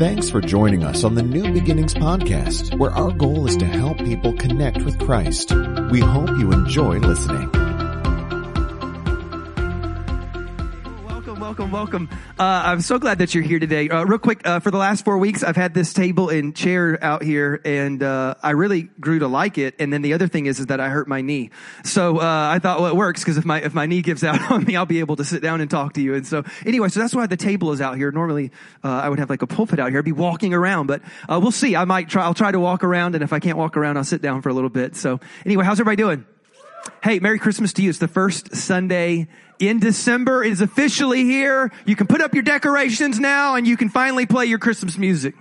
Thanks for joining us on the New Beginnings podcast, where our goal is to help people connect with Christ. We hope you enjoy listening. Welcome. Uh, I'm so glad that you're here today. Uh, real quick, uh, for the last four weeks, I've had this table and chair out here, and uh, I really grew to like it. And then the other thing is, is that I hurt my knee. So uh, I thought, well, it works because if my if my knee gives out on me, I'll be able to sit down and talk to you. And so anyway, so that's why the table is out here. Normally, uh, I would have like a pulpit out here, I'd be walking around, but we'll see. I might try. I'll try to walk around, and if I can't walk around, I'll sit down for a little bit. So anyway, how's everybody doing? Hey, Merry Christmas to you. It's the first Sunday in December. It is officially here. You can put up your decorations now and you can finally play your Christmas music.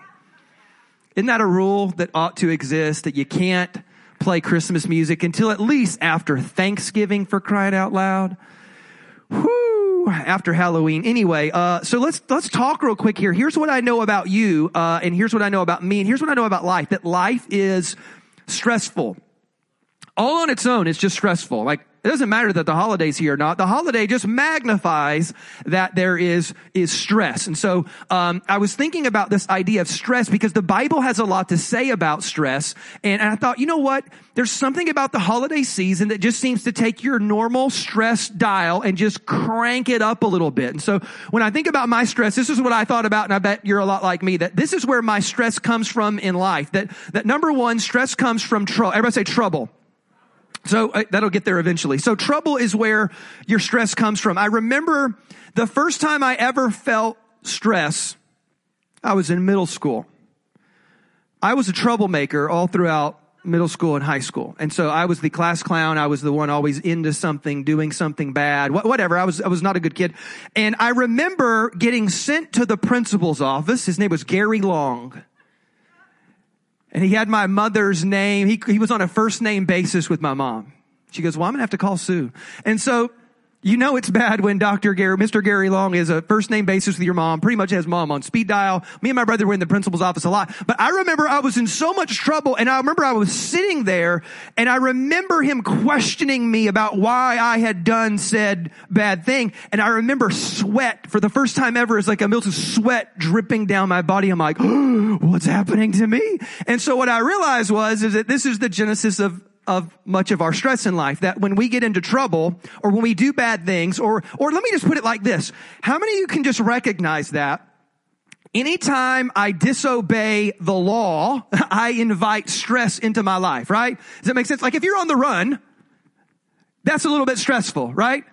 Isn't that a rule that ought to exist that you can't play Christmas music until at least after Thanksgiving for crying out loud? Whoo, after Halloween. Anyway, uh, so let's, let's talk real quick here. Here's what I know about you, uh, and here's what I know about me, and here's what I know about life, that life is stressful all on its own, it's just stressful. Like, it doesn't matter that the holiday's here or not. The holiday just magnifies that there is, is stress. And so, um, I was thinking about this idea of stress because the Bible has a lot to say about stress. And, and I thought, you know what? There's something about the holiday season that just seems to take your normal stress dial and just crank it up a little bit. And so when I think about my stress, this is what I thought about. And I bet you're a lot like me that this is where my stress comes from in life. That, that number one, stress comes from trouble. Everybody say trouble. So uh, that'll get there eventually. So trouble is where your stress comes from. I remember the first time I ever felt stress, I was in middle school. I was a troublemaker all throughout middle school and high school. And so I was the class clown. I was the one always into something, doing something bad, whatever. I was, I was not a good kid. And I remember getting sent to the principal's office. His name was Gary Long. And he had my mother's name. He, he was on a first name basis with my mom. She goes, well, I'm going to have to call Sue. And so you know it's bad when Dr. Gary, Mr. Gary Long is a first name basis with your mom, pretty much has mom on speed dial. Me and my brother were in the principal's office a lot. But I remember I was in so much trouble and I remember I was sitting there and I remember him questioning me about why I had done said bad thing. And I remember sweat for the first time ever. It's like a milk sweat dripping down my body. I'm like, oh, what's happening to me? And so what I realized was, is that this is the genesis of of much of our stress in life that when we get into trouble or when we do bad things or, or let me just put it like this. How many of you can just recognize that Anytime I disobey the law, I invite stress into my life, right? Does that make sense? Like if you're on the run, that's a little bit stressful, right?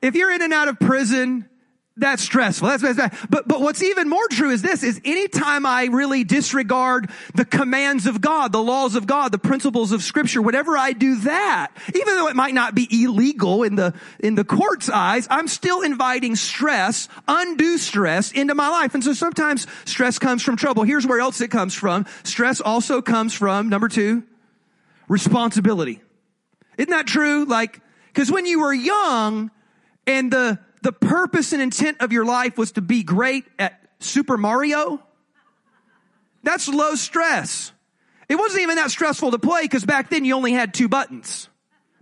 If you're in and out of prison, that's stressful. That's, that's, that. But, but what's even more true is this, is anytime I really disregard the commands of God, the laws of God, the principles of scripture, whatever I do that, even though it might not be illegal in the, in the court's eyes, I'm still inviting stress, undue stress into my life. And so sometimes stress comes from trouble. Here's where else it comes from. Stress also comes from, number two, responsibility. Isn't that true? Like, cause when you were young and the, the purpose and intent of your life was to be great at Super Mario, that's low stress. It wasn't even that stressful to play because back then you only had two buttons.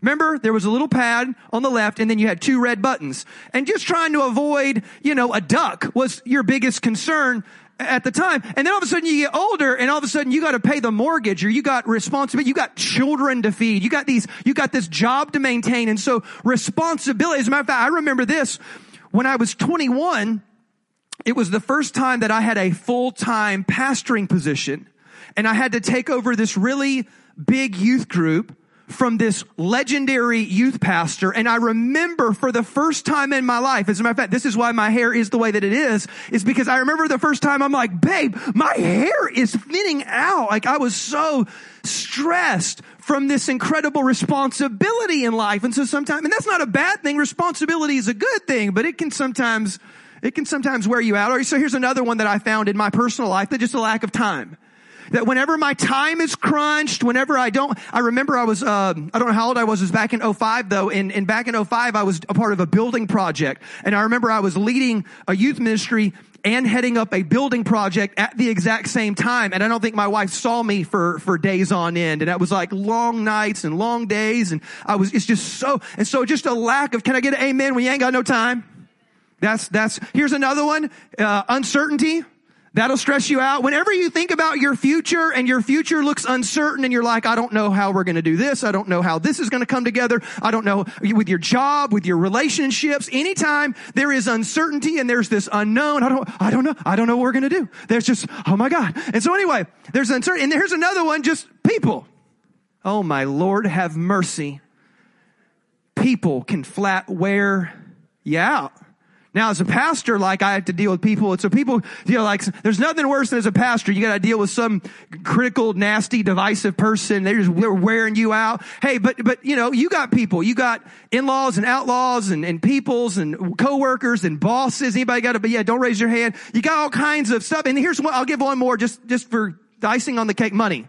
Remember, there was a little pad on the left and then you had two red buttons. And just trying to avoid, you know, a duck was your biggest concern at the time. And then all of a sudden you get older and all of a sudden you got to pay the mortgage or you got responsibility. You got children to feed. You got these, you got this job to maintain. And so responsibility, as a matter of fact, I remember this when I was 21, it was the first time that I had a full-time pastoring position and I had to take over this really big youth group from this legendary youth pastor. And I remember for the first time in my life, as a matter of fact, this is why my hair is the way that it is, is because I remember the first time I'm like, babe, my hair is thinning out. Like I was so stressed from this incredible responsibility in life. And so sometimes, and that's not a bad thing. Responsibility is a good thing, but it can sometimes, it can sometimes wear you out. Or so here's another one that I found in my personal life that just a lack of time that whenever my time is crunched, whenever I don't, I remember I was, uh, I don't know how old I was, it was back in 05 though, and, and back in 05 I was a part of a building project, and I remember I was leading a youth ministry and heading up a building project at the exact same time. And I don't think my wife saw me for, for days on end. And it was like long nights and long days. And I was, it's just so, and so just a lack of, can I get an amen when you ain't got no time? That's, that's, here's another one, uh, uncertainty That'll stress you out. Whenever you think about your future and your future looks uncertain and you're like, I don't know how we're going to do this. I don't know how this is going to come together. I don't know with your job, with your relationships. Anytime there is uncertainty and there's this unknown, I don't, I don't know. I don't know what we're going to do. There's just, oh my God. And so anyway, there's uncertainty. And here's another one, just people. Oh my Lord, have mercy. People can flat wear you out. Now, as a pastor, like I have to deal with people. So people, you know, like there's nothing worse than as a pastor. You got to deal with some critical, nasty, divisive person. They're just they're wearing you out. Hey, but, but, you know, you got people. You got in-laws and outlaws and, and peoples and coworkers and bosses. Anybody got to, but yeah, don't raise your hand. You got all kinds of stuff. And here's one, I'll give one more just, just for icing on the cake. Money.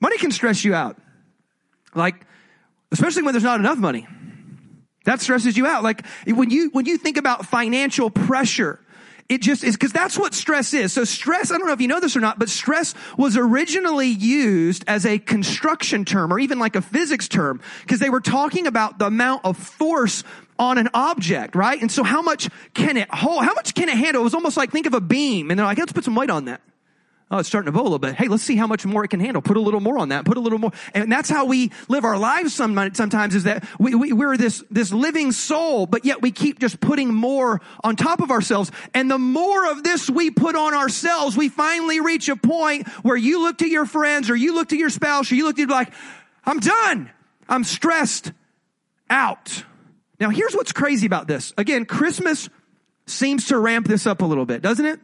Money can stress you out. Like, especially when there's not enough money. That stresses you out. Like when you, when you think about financial pressure, it just is because that's what stress is. So stress, I don't know if you know this or not, but stress was originally used as a construction term or even like a physics term because they were talking about the amount of force on an object, right? And so how much can it hold? How much can it handle? It was almost like think of a beam and they're like, let's put some weight on that. Oh, it's starting to bow a little bit. Hey, let's see how much more it can handle. Put a little more on that. Put a little more. And that's how we live our lives sometimes is that we, we, we're this, this living soul, but yet we keep just putting more on top of ourselves. And the more of this we put on ourselves, we finally reach a point where you look to your friends or you look to your spouse or you look to like, I'm done. I'm stressed out. Now here's what's crazy about this. Again, Christmas seems to ramp this up a little bit, doesn't it?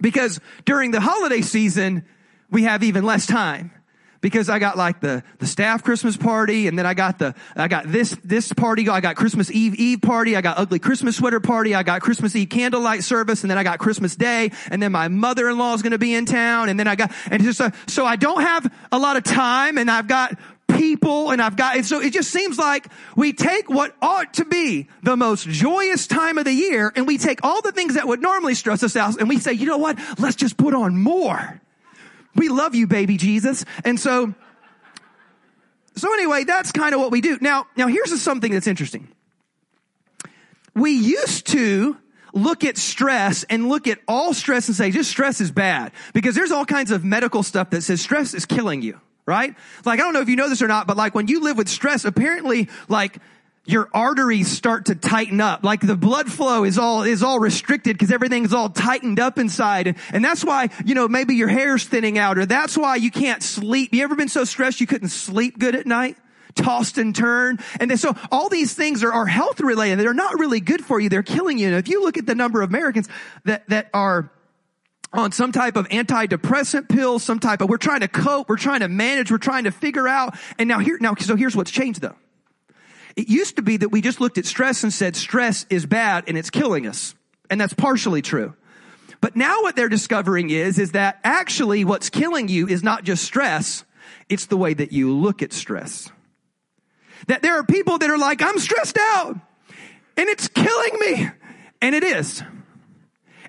Because during the holiday season, we have even less time. Because I got like the, the staff Christmas party and then I got the, I got this, this party. I got Christmas Eve Eve party. I got ugly Christmas sweater party. I got Christmas Eve candlelight service and then I got Christmas Day and then my mother-in-law is going to be in town and then I got, and just, uh, so I don't have a lot of time and I've got people and I've got, and so it just seems like we take what ought to be the most joyous time of the year and we take all the things that would normally stress us out and we say, you know what? Let's just put on more. We love you, baby Jesus. And so, so anyway, that's kind of what we do. Now, now here's something that's interesting. We used to look at stress and look at all stress and say, just stress is bad. Because there's all kinds of medical stuff that says stress is killing you right? Like, I don't know if you know this or not, but like when you live with stress, apparently like your arteries start to tighten up. Like the blood flow is all, is all restricted because everything's all tightened up inside. And, that's why, you know, maybe your hair's thinning out or that's why you can't sleep. You ever been so stressed you couldn't sleep good at night? Tossed and turned. And then, so all these things are, are health related. They're not really good for you. They're killing you. And if you look at the number of Americans that, that are on some type of antidepressant pill, some type of, we're trying to cope, we're trying to manage, we're trying to figure out. And now here, now, so here's what's changed though. It used to be that we just looked at stress and said stress is bad and it's killing us. And that's partially true. But now what they're discovering is, is that actually what's killing you is not just stress, it's the way that you look at stress. That there are people that are like, I'm stressed out and it's killing me. And it is.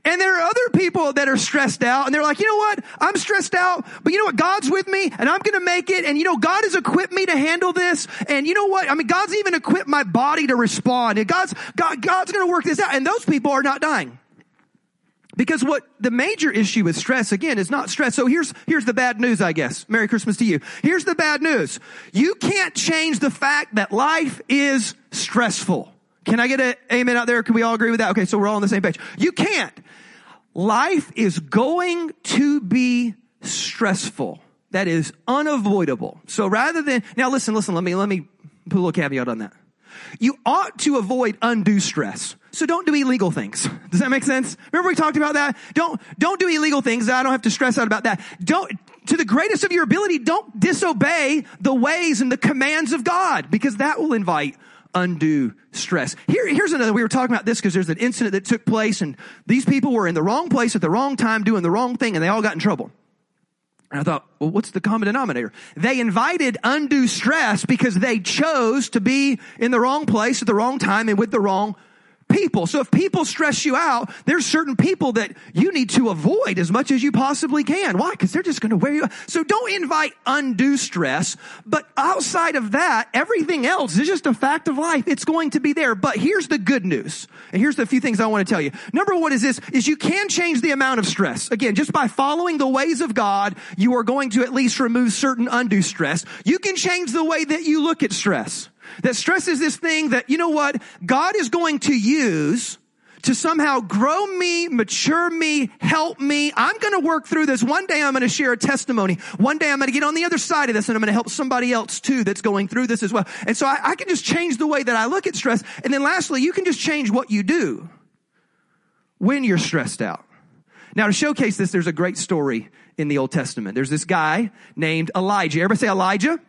And there are other people that are stressed out and they're like, you know what? I'm stressed out, but you know what? God's with me and I'm going to make it. And you know, God has equipped me to handle this. And you know what? I mean, God's even equipped my body to respond and God's, God, God's going to work this out. And those people are not dying. Because what the major issue with stress, again, is not stress. So here's, here's the bad news, I guess. Merry Christmas to you. Here's the bad news. You can't change the fact that life is stressful. Can I get an amen out there? Can we all agree with that? Okay, so we're all on the same page. You can't. Life is going to be stressful. That is unavoidable. So rather than, now listen, listen, let me, let me put a little caveat on that. You ought to avoid undue stress. So don't do illegal things. Does that make sense? Remember we talked about that? Don't, don't do illegal things. I don't have to stress out about that. Don't, to the greatest of your ability, don't disobey the ways and the commands of God because that will invite undue stress. Here, here's another, we were talking about this because there's an incident that took place and these people were in the wrong place at the wrong time doing the wrong thing and they all got in trouble. And I thought, well, what's the common denominator? They invited undue stress because they chose to be in the wrong place at the wrong time and with the wrong people. So if people stress you out, there's certain people that you need to avoid as much as you possibly can. Why? Because they're just going to wear you out. So don't invite undue stress. But outside of that, everything else is just a fact of life. It's going to be there. But here's the good news. And here's the few things I want to tell you. Number one is this, is you can change the amount of stress. Again, just by following the ways of God, you are going to at least remove certain undue stress. You can change the way that you look at stress. That stress is this thing that, you know what, God is going to use to somehow grow me, mature me, help me. I'm going to work through this. One day I'm going to share a testimony. One day I'm going to get on the other side of this and I'm going to help somebody else too that's going through this as well. And so I, I can just change the way that I look at stress. And then lastly, you can just change what you do when you're stressed out. Now to showcase this, there's a great story in the Old Testament. There's this guy named Elijah. Everybody say Elijah?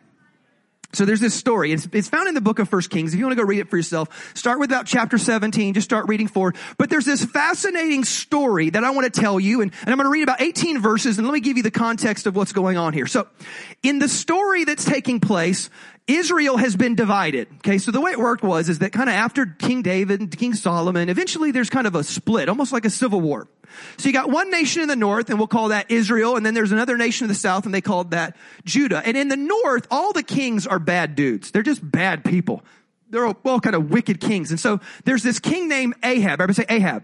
So there's this story. It's, it's, found in the book of First Kings. If you want to go read it for yourself, start with about chapter 17. Just start reading forward. But there's this fascinating story that I want to tell you, and, and I'm going to read about 18 verses, and let me give you the context of what's going on here. So, in the story that's taking place, Israel has been divided. Okay, so the way it worked was is that kind of after King David and King Solomon, eventually there's kind of a split, almost like a civil war. So you got one nation in the north, and we'll call that Israel, and then there's another nation in the south, and they called that Judah. And in the north, all the kings are bad dudes. They're just bad people. They're all, all kind of wicked kings. And so there's this king named Ahab. Everybody say Ahab.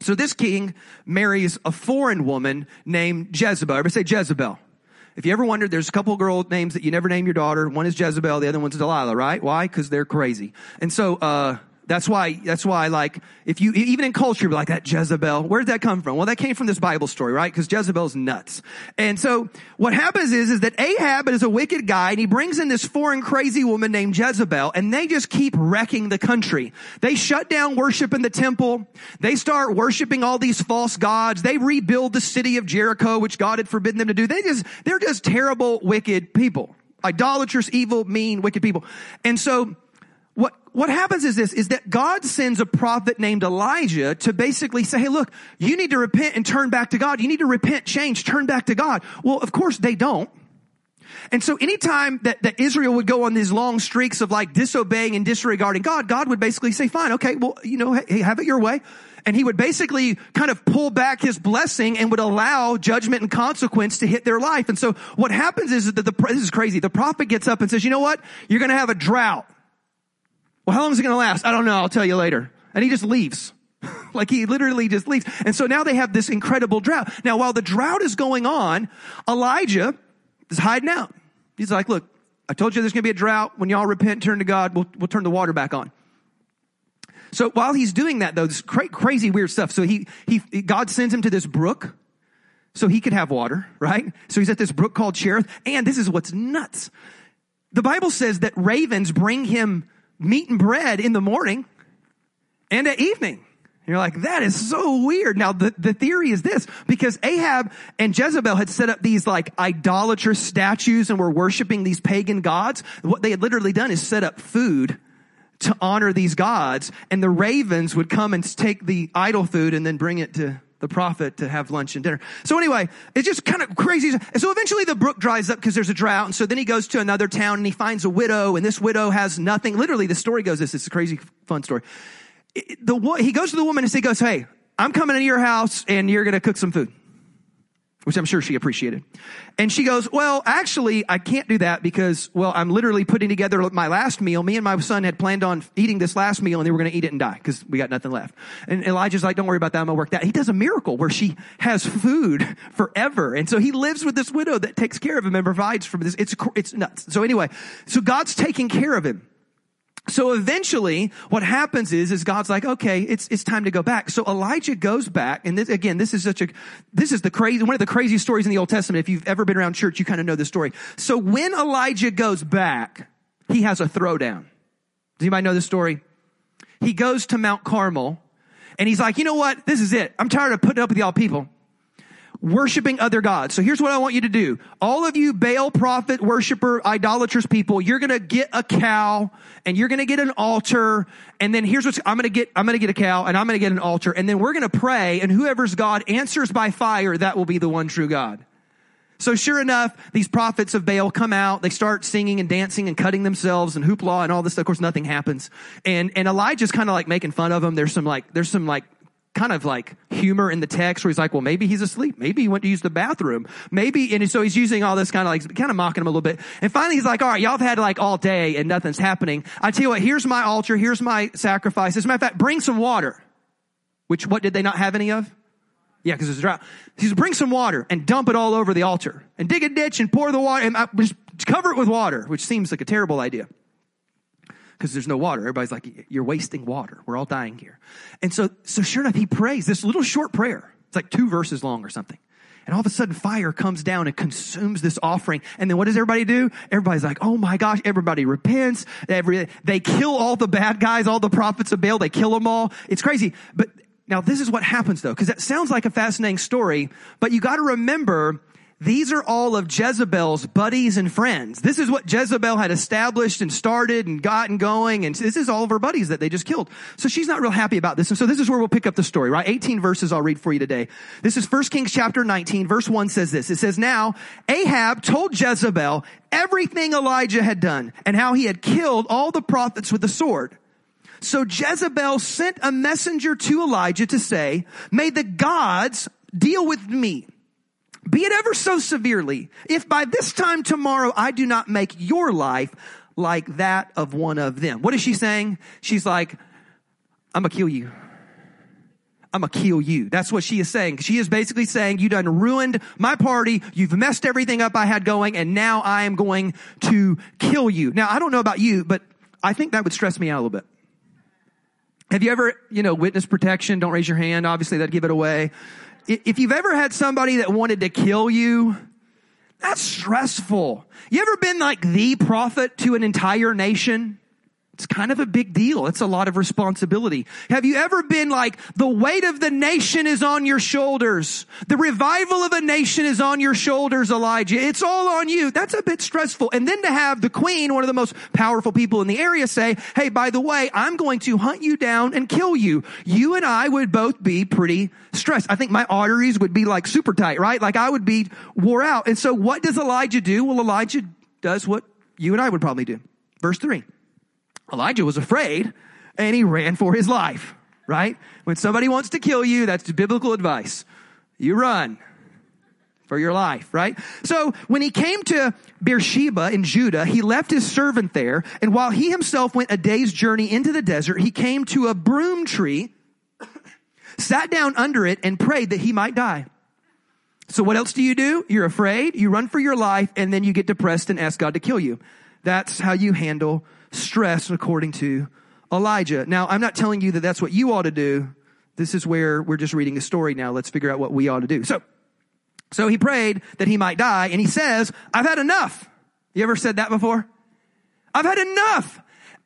So this king marries a foreign woman named Jezebel. Everybody say Jezebel. If you ever wondered, there's a couple girl names that you never name your daughter. One is Jezebel, the other one's Delilah, right? Why? Because they're crazy. And so, uh, that's why, that's why, like, if you, even in culture, like, that Jezebel, where did that come from? Well, that came from this Bible story, right? Because Jezebel's nuts. And so, what happens is, is that Ahab is a wicked guy, and he brings in this foreign crazy woman named Jezebel, and they just keep wrecking the country. They shut down worship in the temple. They start worshiping all these false gods. They rebuild the city of Jericho, which God had forbidden them to do. They just, they're just terrible, wicked people. Idolatrous, evil, mean, wicked people. And so, what, what happens is this, is that God sends a prophet named Elijah to basically say, hey, look, you need to repent and turn back to God. You need to repent, change, turn back to God. Well, of course they don't. And so anytime that, that Israel would go on these long streaks of like disobeying and disregarding God, God would basically say, fine, okay, well, you know, hey, have it your way. And he would basically kind of pull back his blessing and would allow judgment and consequence to hit their life. And so what happens is that the, this is crazy. The prophet gets up and says, you know what? You're going to have a drought. Well, how long is it going to last? I don't know. I'll tell you later. And he just leaves. like he literally just leaves. And so now they have this incredible drought. Now, while the drought is going on, Elijah is hiding out. He's like, look, I told you there's going to be a drought. When y'all repent, turn to God, we'll, we'll turn the water back on. So while he's doing that though, this cra- crazy weird stuff. So he, he, God sends him to this brook so he could have water, right? So he's at this brook called Cherith. And this is what's nuts. The Bible says that ravens bring him meat and bread in the morning and at evening. You're like, that is so weird. Now, the, the theory is this, because Ahab and Jezebel had set up these like idolatrous statues and were worshiping these pagan gods. What they had literally done is set up food to honor these gods, and the ravens would come and take the idol food and then bring it to the prophet to have lunch and dinner. So anyway, it's just kind of crazy. So eventually the brook dries up because there's a drought. And so then he goes to another town and he finds a widow and this widow has nothing. Literally the story goes this. It's a crazy fun story. The, he goes to the woman and he goes, Hey, I'm coming into your house and you're going to cook some food which I'm sure she appreciated. And she goes, well, actually, I can't do that because, well, I'm literally putting together my last meal. Me and my son had planned on eating this last meal and they were going to eat it and die because we got nothing left. And Elijah's like, don't worry about that. I'm going to work that. He does a miracle where she has food forever. And so he lives with this widow that takes care of him and provides for this. It's, it's nuts. So anyway, so God's taking care of him. So eventually what happens is, is God's like, okay, it's, it's time to go back. So Elijah goes back. And this, again, this is such a, this is the crazy, one of the craziest stories in the Old Testament. If you've ever been around church, you kind of know this story. So when Elijah goes back, he has a throwdown. Does anybody know this story? He goes to Mount Carmel and he's like, you know what? This is it. I'm tired of putting up with y'all people worshiping other gods. So here's what I want you to do. All of you Baal prophet worshiper, idolatrous people, you're going to get a cow and you're going to get an altar. And then here's what I'm going to get. I'm going to get a cow and I'm going to get an altar. And then we're going to pray and whoever's God answers by fire, that will be the one true God. So sure enough, these prophets of Baal come out. They start singing and dancing and cutting themselves and hoopla and all this. Stuff, of course, nothing happens. And, and Elijah's kind of like making fun of them. There's some like, there's some like kind of like humor in the text where he's like, well, maybe he's asleep. Maybe he went to use the bathroom. Maybe, and so he's using all this kind of like, kind of mocking him a little bit. And finally he's like, all right, y'all have had like all day and nothing's happening. I tell you what, here's my altar. Here's my sacrifice. As a matter of fact, bring some water. Which, what did they not have any of? Yeah, because it's drought. He says, bring some water and dump it all over the altar and dig a ditch and pour the water and uh, just cover it with water, which seems like a terrible idea because there's no water. Everybody's like, you're wasting water. We're all dying here. And so, so sure enough, he prays this little short prayer. It's like two verses long or something. And all of a sudden fire comes down and consumes this offering. And then what does everybody do? Everybody's like, oh my gosh, everybody repents. Every, they kill all the bad guys, all the prophets of Baal. They kill them all. It's crazy. But now this is what happens though, because that sounds like a fascinating story, but you gotta remember these are all of Jezebel's buddies and friends. This is what Jezebel had established and started and gotten going. And this is all of her buddies that they just killed. So she's not real happy about this. And so this is where we'll pick up the story, right? 18 verses I'll read for you today. This is 1 Kings chapter 19, verse 1 says this. It says, Now Ahab told Jezebel everything Elijah had done and how he had killed all the prophets with the sword. So Jezebel sent a messenger to Elijah to say, May the gods deal with me be it ever so severely, if by this time tomorrow I do not make your life like that of one of them. What is she saying? She's like, I'm gonna kill you. I'm gonna kill you. That's what she is saying. She is basically saying, you done ruined my party. You've messed everything up I had going and now I am going to kill you. Now, I don't know about you, but I think that would stress me out a little bit. Have you ever, you know, witness protection? Don't raise your hand. Obviously that'd give it away if you've ever had somebody that wanted to kill you, that's stressful. You ever been like the prophet to an entire nation? It's kind of a big deal. It's a lot of responsibility. Have you ever been like, the weight of the nation is on your shoulders. The revival of a nation is on your shoulders, Elijah. It's all on you. That's a bit stressful. And then to have the queen, one of the most powerful people in the area say, hey, by the way, I'm going to hunt you down and kill you. You and I would both be pretty stressed. I think my arteries would be like super tight, right? Like I would be wore out. And so what does Elijah do? Well, Elijah does what you and I would probably do. Verse three. Elijah was afraid and he ran for his life, right? When somebody wants to kill you, that's biblical advice. You run for your life, right? So when he came to Beersheba in Judah, he left his servant there, and while he himself went a day's journey into the desert, he came to a broom tree, sat down under it, and prayed that he might die. So what else do you do? You're afraid, you run for your life, and then you get depressed and ask God to kill you. That's how you handle stress according to Elijah. Now, I'm not telling you that that's what you ought to do. This is where we're just reading a story now. Let's figure out what we ought to do. So, so he prayed that he might die and he says, I've had enough. You ever said that before? I've had enough.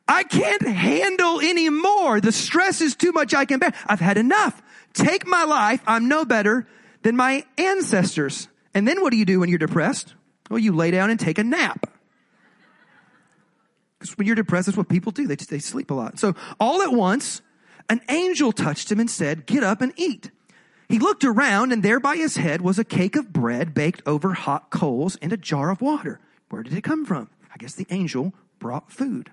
I can't handle anymore. The stress is too much I can bear. I've had enough. Take my life. I'm no better than my ancestors. And then what do you do when you're depressed? Well, you lay down and take a nap. Because when you're depressed, that's what people do. They, they sleep a lot. So all at once, an angel touched him and said, get up and eat. He looked around and there by his head was a cake of bread baked over hot coals and a jar of water. Where did it come from? I guess the angel brought food.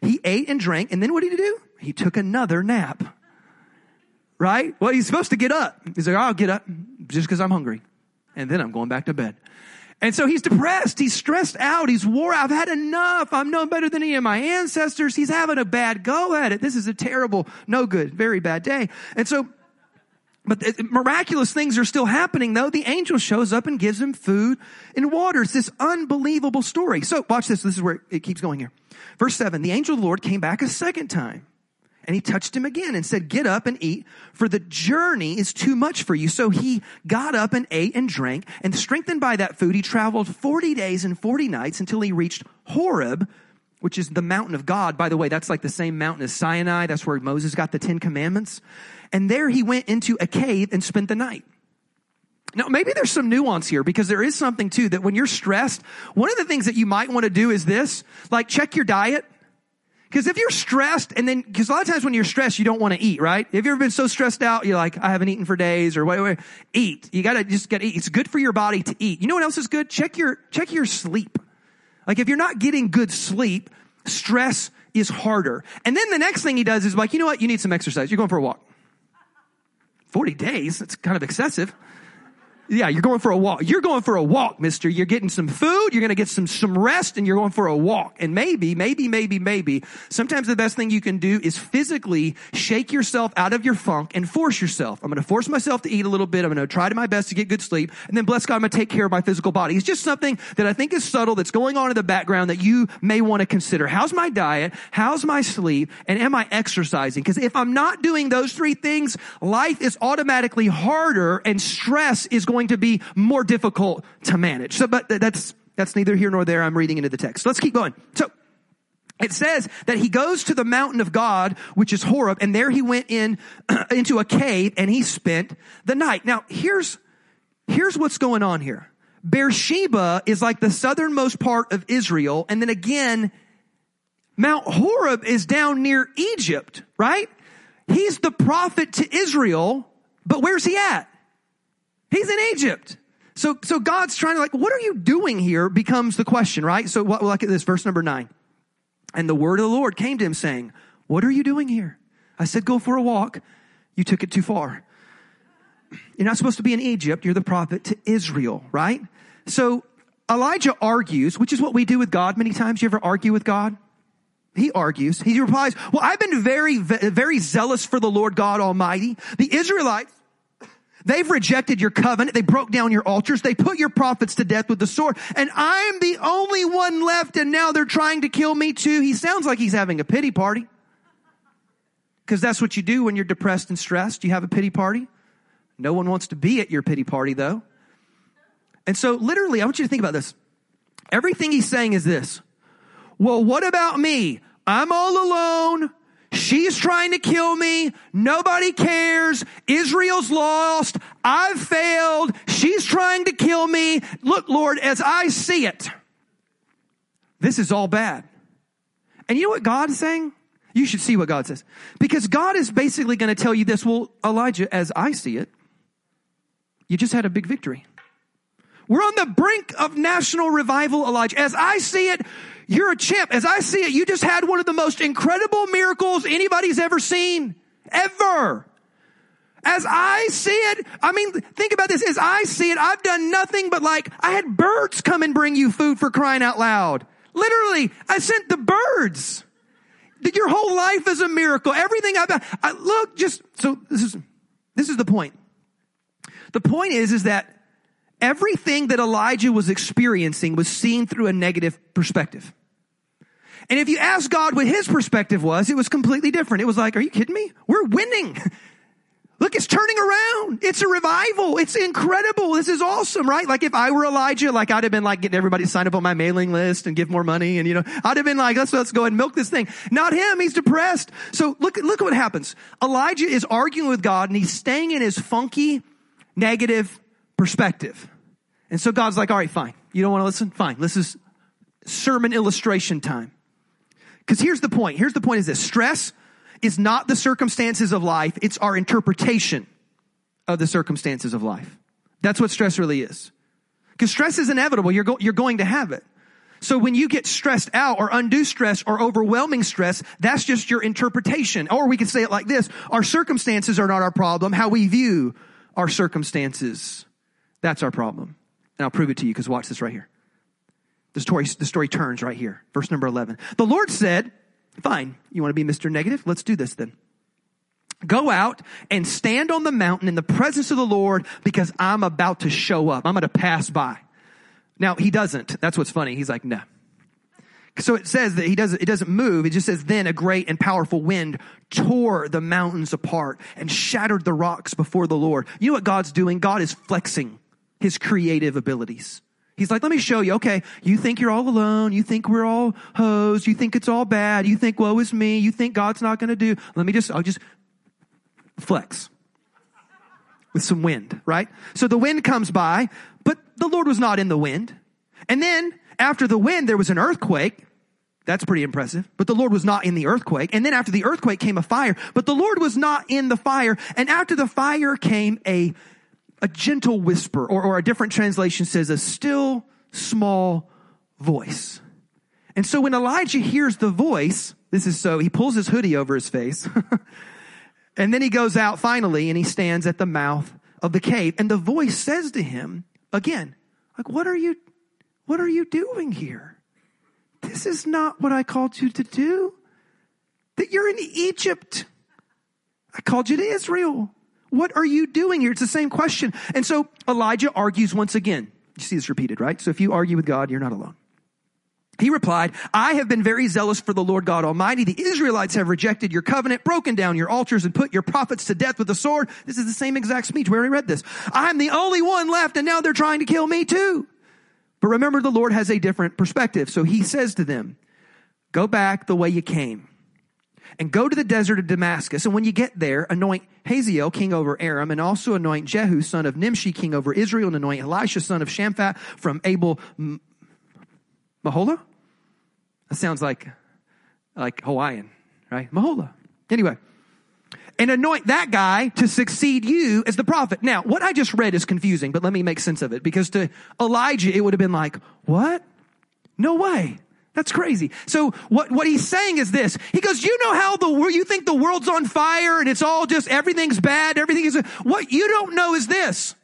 He ate and drank and then what did he do? He took another nap. Right? Well, he's supposed to get up. He's like, I'll get up just because I'm hungry. And then I'm going back to bed. And so he's depressed. He's stressed out. He's wore out. I've had enough. I'm no better than any of my ancestors. He's having a bad go at it. This is a terrible, no good, very bad day. And so, but miraculous things are still happening though. The angel shows up and gives him food and water. It's this unbelievable story. So watch this. This is where it keeps going here. Verse seven, the angel of the Lord came back a second time and he touched him again and said, get up and eat for the journey is too much for you. So he got up and ate and drank and strengthened by that food, he traveled 40 days and 40 nights until he reached Horeb, which is the mountain of God. By the way, that's like the same mountain as Sinai. That's where Moses got the Ten Commandments. And there he went into a cave and spent the night. Now, maybe there's some nuance here because there is something too that when you're stressed, one of the things that you might want to do is this, like check your diet Because if you're stressed and then, because a lot of times when you're stressed, you don't want to eat, right? Have you ever been so stressed out, you're like, I haven't eaten for days or whatever. Eat. You gotta just get eat. It's good for your body to eat. You know what else is good? Check your, check your sleep. Like if you're not getting good sleep, stress is harder. And then the next thing he does is like, you know what? You need some exercise. You're going for a walk. 40 days. That's kind of excessive. Yeah, you're going for a walk. You're going for a walk, mister. You're getting some food, you're going to get some, some rest, and you're going for a walk. And maybe, maybe, maybe, maybe, sometimes the best thing you can do is physically shake yourself out of your funk and force yourself. I'm going to force myself to eat a little bit. I'm going to try to my best to get good sleep. And then bless God, I'm going to take care of my physical body. It's just something that I think is subtle that's going on in the background that you may want to consider. How's my diet? How's my sleep? And am I exercising? Because if I'm not doing those three things, life is automatically harder and stress is going going to be more difficult to manage. So, but that's, that's neither here nor there. I'm reading into the text. Let's keep going. So, it says that he goes to the mountain of God, which is Horeb, and there he went in into a cave and he spent the night. Now, here's here's what's going on here. Beersheba is like the southernmost part of Israel, and then again, Mount Horeb is down near Egypt, right? He's the prophet to Israel, but where's he at? He's in Egypt. So, so God's trying to like, what are you doing here becomes the question, right? So what, look at this, verse number nine. And the word of the Lord came to him saying, what are you doing here? I said, go for a walk. You took it too far. You're not supposed to be in Egypt. You're the prophet to Israel, right? So Elijah argues, which is what we do with God many times. You ever argue with God? He argues. He replies, well, I've been very, very zealous for the Lord God Almighty. The Israelites They've rejected your covenant. They broke down your altars. They put your prophets to death with the sword. And I'm the only one left and now they're trying to kill me too. He sounds like he's having a pity party. Cause that's what you do when you're depressed and stressed. You have a pity party. No one wants to be at your pity party though. And so literally, I want you to think about this. Everything he's saying is this. Well, what about me? I'm all alone. She's trying to kill me. Nobody cares. Israel's lost. I've failed. She's trying to kill me. Look, Lord, as I see it, this is all bad. And you know what God's saying? You should see what God says. Because God is basically going to tell you this. Well, Elijah, as I see it, you just had a big victory. We're on the brink of national revival, Elijah. As I see it, you're a champ. As I see it, you just had one of the most incredible miracles anybody's ever seen. Ever. As I see it, I mean, think about this. As I see it, I've done nothing but like, I had birds come and bring you food for crying out loud. Literally, I sent the birds. Your whole life is a miracle. Everything I've. I, look, just, so this is, this is the point. The point is, is that everything that Elijah was experiencing was seen through a negative perspective. And if you ask God what his perspective was, it was completely different. It was like, are you kidding me? We're winning. Look, it's turning around. It's a revival. It's incredible. This is awesome, right? Like if I were Elijah, like I'd have been like getting everybody to sign up on my mailing list and give more money. And you know, I'd have been like, let's, let's go and milk this thing. Not him. He's depressed. So look, look what happens. Elijah is arguing with God and he's staying in his funky, negative perspective. And so God's like, all right, fine. You don't want to listen? Fine. This is sermon illustration time. Because here's the point. Here's the point is this. Stress is not the circumstances of life. It's our interpretation of the circumstances of life. That's what stress really is. Because stress is inevitable. You're, go- you're going to have it. So when you get stressed out or undue stress or overwhelming stress, that's just your interpretation. Or we could say it like this. Our circumstances are not our problem. How we view our circumstances. That's our problem. And I'll prove it to you because watch this right here. The story, the story turns right here. Verse number 11. The Lord said, fine, you want to be Mr. Negative? Let's do this then. Go out and stand on the mountain in the presence of the Lord because I'm about to show up. I'm going to pass by. Now he doesn't. That's what's funny. He's like, no. So it says that he doesn't, it doesn't move. It just says, then a great and powerful wind tore the mountains apart and shattered the rocks before the Lord. You know what God's doing? God is flexing his creative abilities. He's like, let me show you. Okay, you think you're all alone. You think we're all hosed. You think it's all bad. You think woe is me. You think God's not going to do. Let me just, I'll just flex with some wind, right? So the wind comes by, but the Lord was not in the wind. And then after the wind, there was an earthquake. That's pretty impressive. But the Lord was not in the earthquake. And then after the earthquake came a fire, but the Lord was not in the fire. And after the fire came a, a gentle whisper, or, or a different translation says a still small voice. And so when Elijah hears the voice, this is so, he pulls his hoodie over his face. and then he goes out finally and he stands at the mouth of the cave. And the voice says to him again, like, what are you, what are you doing here? This is not what I called you to do. That you're in Egypt. I called you to Israel. What are you doing here? It's the same question. And so Elijah argues once again. You see this repeated, right? So if you argue with God, you're not alone. He replied, I have been very zealous for the Lord God Almighty. The Israelites have rejected your covenant, broken down your altars, and put your prophets to death with the sword. This is the same exact speech. We already read this. I'm the only one left, and now they're trying to kill me too. But remember, the Lord has a different perspective. So he says to them, Go back the way you came and go to the desert of Damascus. And when you get there, anoint Hazael, king over Aram, and also anoint Jehu, son of Nimshi, king over Israel, and anoint Elisha, son of Shaphat from Abel Mahola? That sounds like, like Hawaiian, right? Mahola. Anyway, and anoint that guy to succeed you as the prophet. Now, what I just read is confusing, but let me make sense of it because to Elijah, it would have been like, what? No way. That's crazy. So what, what he's saying is this. He goes, you know how the world, you think the world's on fire and it's all just, everything's bad, everything is, what you don't know is this.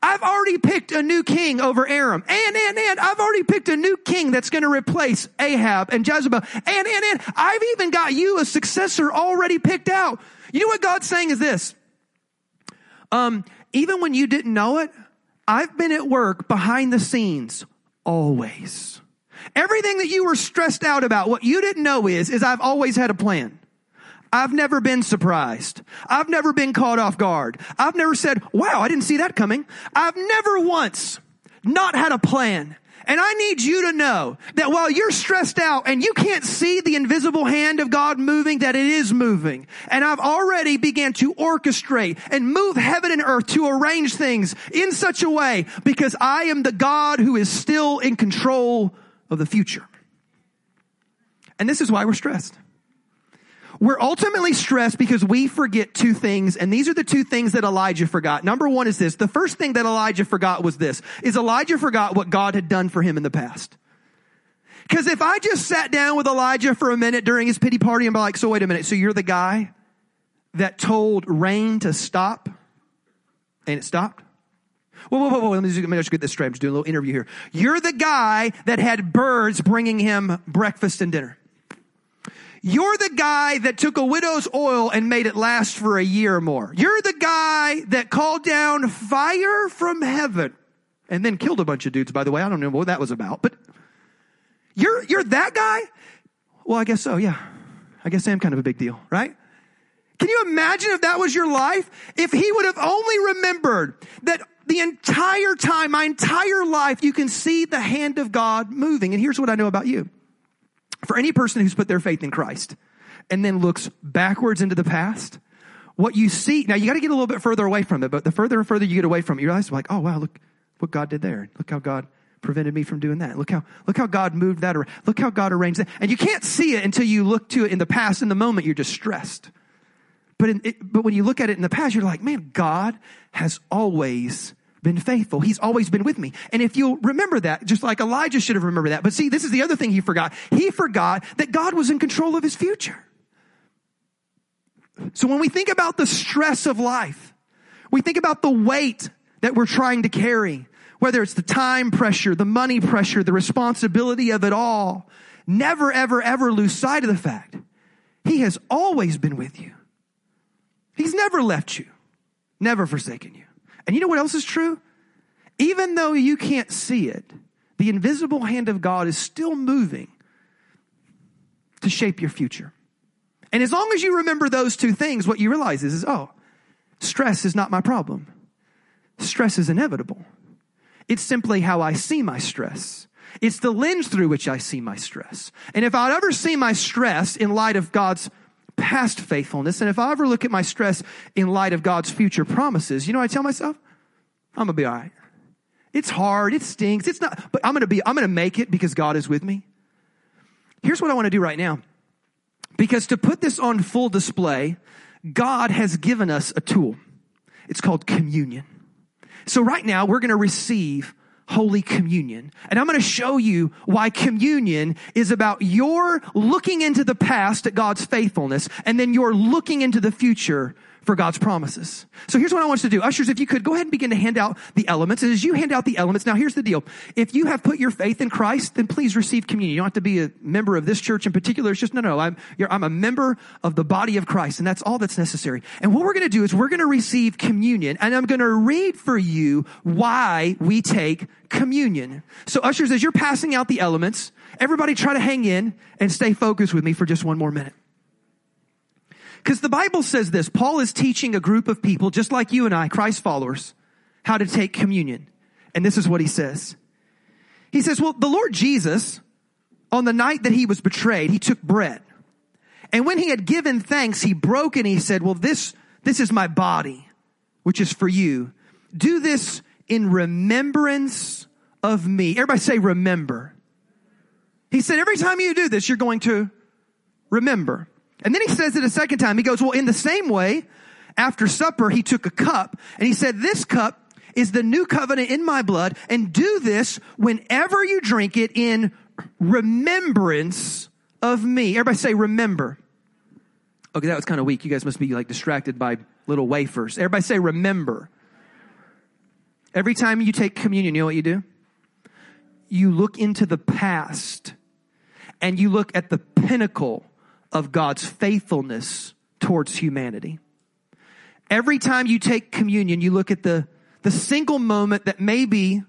I've already picked a new king over Aram. And, and, and, I've already picked a new king that's going to replace Ahab and Jezebel. And, and, and, I've even got you a successor already picked out. You know what God's saying is this. Um, even when you didn't know it, I've been at work behind the scenes always. Everything that you were stressed out about, what you didn't know is, is I've always had a plan. I've never been surprised. I've never been caught off guard. I've never said, wow, I didn't see that coming. I've never once not had a plan. And I need you to know that while you're stressed out and you can't see the invisible hand of God moving, that it is moving. And I've already began to orchestrate and move heaven and earth to arrange things in such a way because I am the God who is still in control of the future. And this is why we're stressed. We're ultimately stressed because we forget two things, and these are the two things that Elijah forgot. Number one is this. The first thing that Elijah forgot was this, is Elijah forgot what God had done for him in the past. Because if I just sat down with Elijah for a minute during his pity party and be like, so wait a minute, so you're the guy that told rain to stop and it stopped? Whoa, whoa, whoa, whoa. Let me just, let me just get this straight. I'm just doing a little interview here. You're the guy that had birds bringing him breakfast and dinner. You're the guy that took a widow's oil and made it last for a year or more. You're the guy that called down fire from heaven and then killed a bunch of dudes, by the way. I don't know what that was about, but you're, you're that guy? Well, I guess so. Yeah. I guess I am kind of a big deal, right? Can you imagine if that was your life? If he would have only remembered that the entire time, my entire life, you can see the hand of God moving. And here's what I know about you. For any person who's put their faith in Christ and then looks backwards into the past, what you see, now you got to get a little bit further away from it, but the further and further you get away from it, you realize like, oh wow, look what God did there. Look how God prevented me from doing that. Look how, look how God moved that around. Look how God arranged that. And you can't see it until you look to it in the past. In the moment, you're distressed. But, in, it, but when you look at it in the past, you're like, man, God has always been faithful. He's always been with me. And if you'll remember that, just like Elijah should have remembered that. But see, this is the other thing he forgot. He forgot that God was in control of his future. So when we think about the stress of life, we think about the weight that we're trying to carry, whether it's the time pressure, the money pressure, the responsibility of it all, never, ever, ever lose sight of the fact he has always been with you. He's never left you, never forsaken you. And you know what else is true? Even though you can't see it, the invisible hand of God is still moving to shape your future. And as long as you remember those two things, what you realize is, is oh, stress is not my problem. Stress is inevitable. It's simply how I see my stress. It's the lens through which I see my stress. And if I'd ever see my stress in light of God's past faithfulness. And if I ever look at my stress in light of God's future promises, you know I tell myself? I'm gonna be all right. It's hard, it stinks, it's not, but I'm gonna be, I'm gonna make it because God is with me. here's what I want to do right now. Because to put this on full display, God has given us a tool. It's called communion. So right now we're going to receive Holy Communion. And I'm going to show you why communion is about your looking into the past at God's faithfulness and then you're looking into the future for God's promises. So here's what I want you to do. Ushers, if you could go ahead and begin to hand out the elements. And as you hand out the elements, now here's the deal. If you have put your faith in Christ, then please receive communion. You don't have to be a member of this church in particular. It's just, no, no, I'm, I'm a member of the body of Christ and that's all that's necessary. And what we're going to do is we're going to receive communion and I'm going to read for you why we take communion. So ushers, as you're passing out the elements, everybody try to hang in and stay focused with me for just one more minute. Because the Bible says this Paul is teaching a group of people, just like you and I, Christ followers, how to take communion. And this is what he says. He says, Well, the Lord Jesus, on the night that he was betrayed, he took bread. And when he had given thanks, he broke and he said, Well, this, this is my body, which is for you. Do this in remembrance of me. Everybody say, remember. He said, every time you do this, you're going to remember. And then he says it a second time. He goes, well, in the same way, after supper, he took a cup and he said, this cup is the new covenant in my blood and do this whenever you drink it in remembrance of me. Everybody say remember. Okay, that was kind of weak. You guys must be like distracted by little wafers. Everybody say remember. Every time you take communion, you know what you do? You look into the past and you look at the pinnacle of God's faithfulness towards humanity. Every time you take communion, you look at the, the single moment that maybe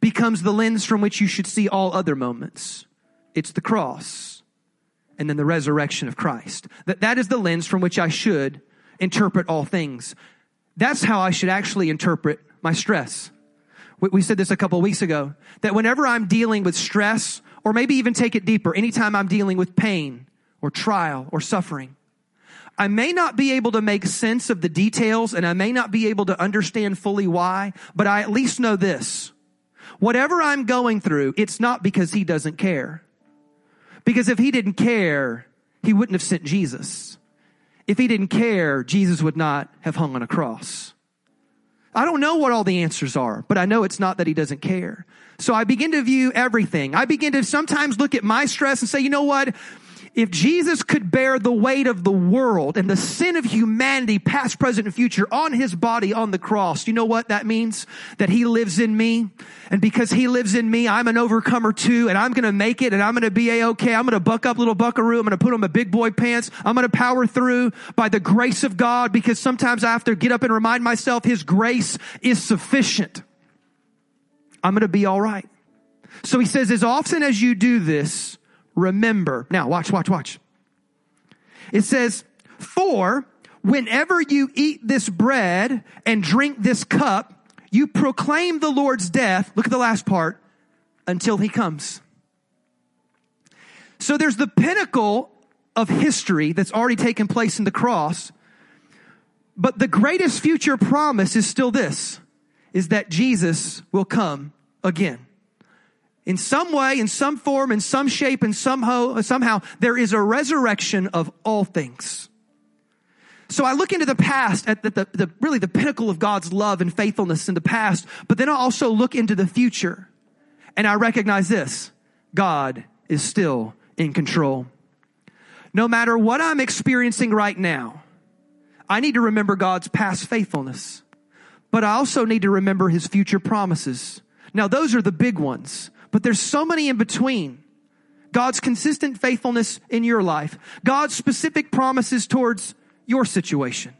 becomes the lens from which you should see all other moments. It's the cross and then the resurrection of Christ. That, that is the lens from which I should interpret all things. That's how I should actually interpret my stress. We, we said this a couple weeks ago that whenever I'm dealing with stress, or maybe even take it deeper, anytime I'm dealing with pain, or trial or suffering. I may not be able to make sense of the details and I may not be able to understand fully why, but I at least know this. Whatever I'm going through, it's not because he doesn't care. Because if he didn't care, he wouldn't have sent Jesus. If he didn't care, Jesus would not have hung on a cross. I don't know what all the answers are, but I know it's not that he doesn't care. So I begin to view everything. I begin to sometimes look at my stress and say, you know what? If Jesus could bear the weight of the world and the sin of humanity, past, present, and future, on his body on the cross, you know what that means? That he lives in me. And because he lives in me, I'm an overcomer too, and I'm gonna make it, and I'm gonna be a-okay. I'm gonna buck up little buckaroo. I'm gonna put on my big boy pants. I'm gonna power through by the grace of God, because sometimes I have to get up and remind myself his grace is sufficient. I'm gonna be alright. So he says, as often as you do this, remember. Now, watch, watch, watch. It says, for whenever you eat this bread and drink this cup, you proclaim the Lord's death. Look at the last part until he comes. So there's the pinnacle of history that's already taken place in the cross. But the greatest future promise is still this, is that Jesus will come again in some way, in some form, in some shape, and somehow, somehow, there is a resurrection of all things. So I look into the past at the, the, the, really the pinnacle of God's love and faithfulness in the past, but then I also look into the future and I recognize this. God is still in control. No matter what I'm experiencing right now, I need to remember God's past faithfulness, but I also need to remember his future promises. Now those are the big ones. But there's so many in between. God's consistent faithfulness in your life. God's specific promises towards your situation.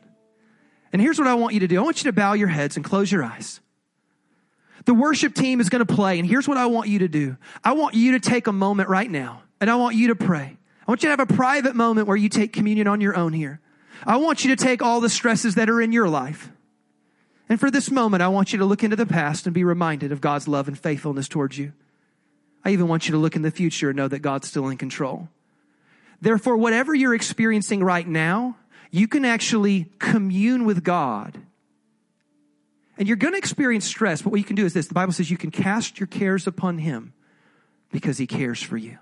And here's what I want you to do. I want you to bow your heads and close your eyes. The worship team is going to play, and here's what I want you to do. I want you to take a moment right now, and I want you to pray. I want you to have a private moment where you take communion on your own here. I want you to take all the stresses that are in your life. And for this moment, I want you to look into the past and be reminded of God's love and faithfulness towards you. I even want you to look in the future and know that God's still in control. Therefore, whatever you're experiencing right now, you can actually commune with God. And you're going to experience stress, but what you can do is this. The Bible says you can cast your cares upon Him because He cares for you.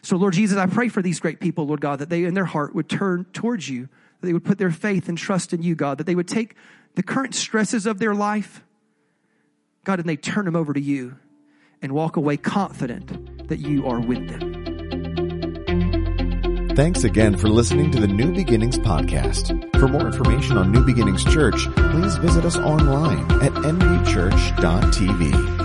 So, Lord Jesus, I pray for these great people, Lord God, that they in their heart would turn towards you, that they would put their faith and trust in you, God, that they would take the current stresses of their life, God, and they turn them over to you and walk away confident that you are with them. Thanks again for listening to the New Beginnings podcast. For more information on New Beginnings Church, please visit us online at nbchurch.tv.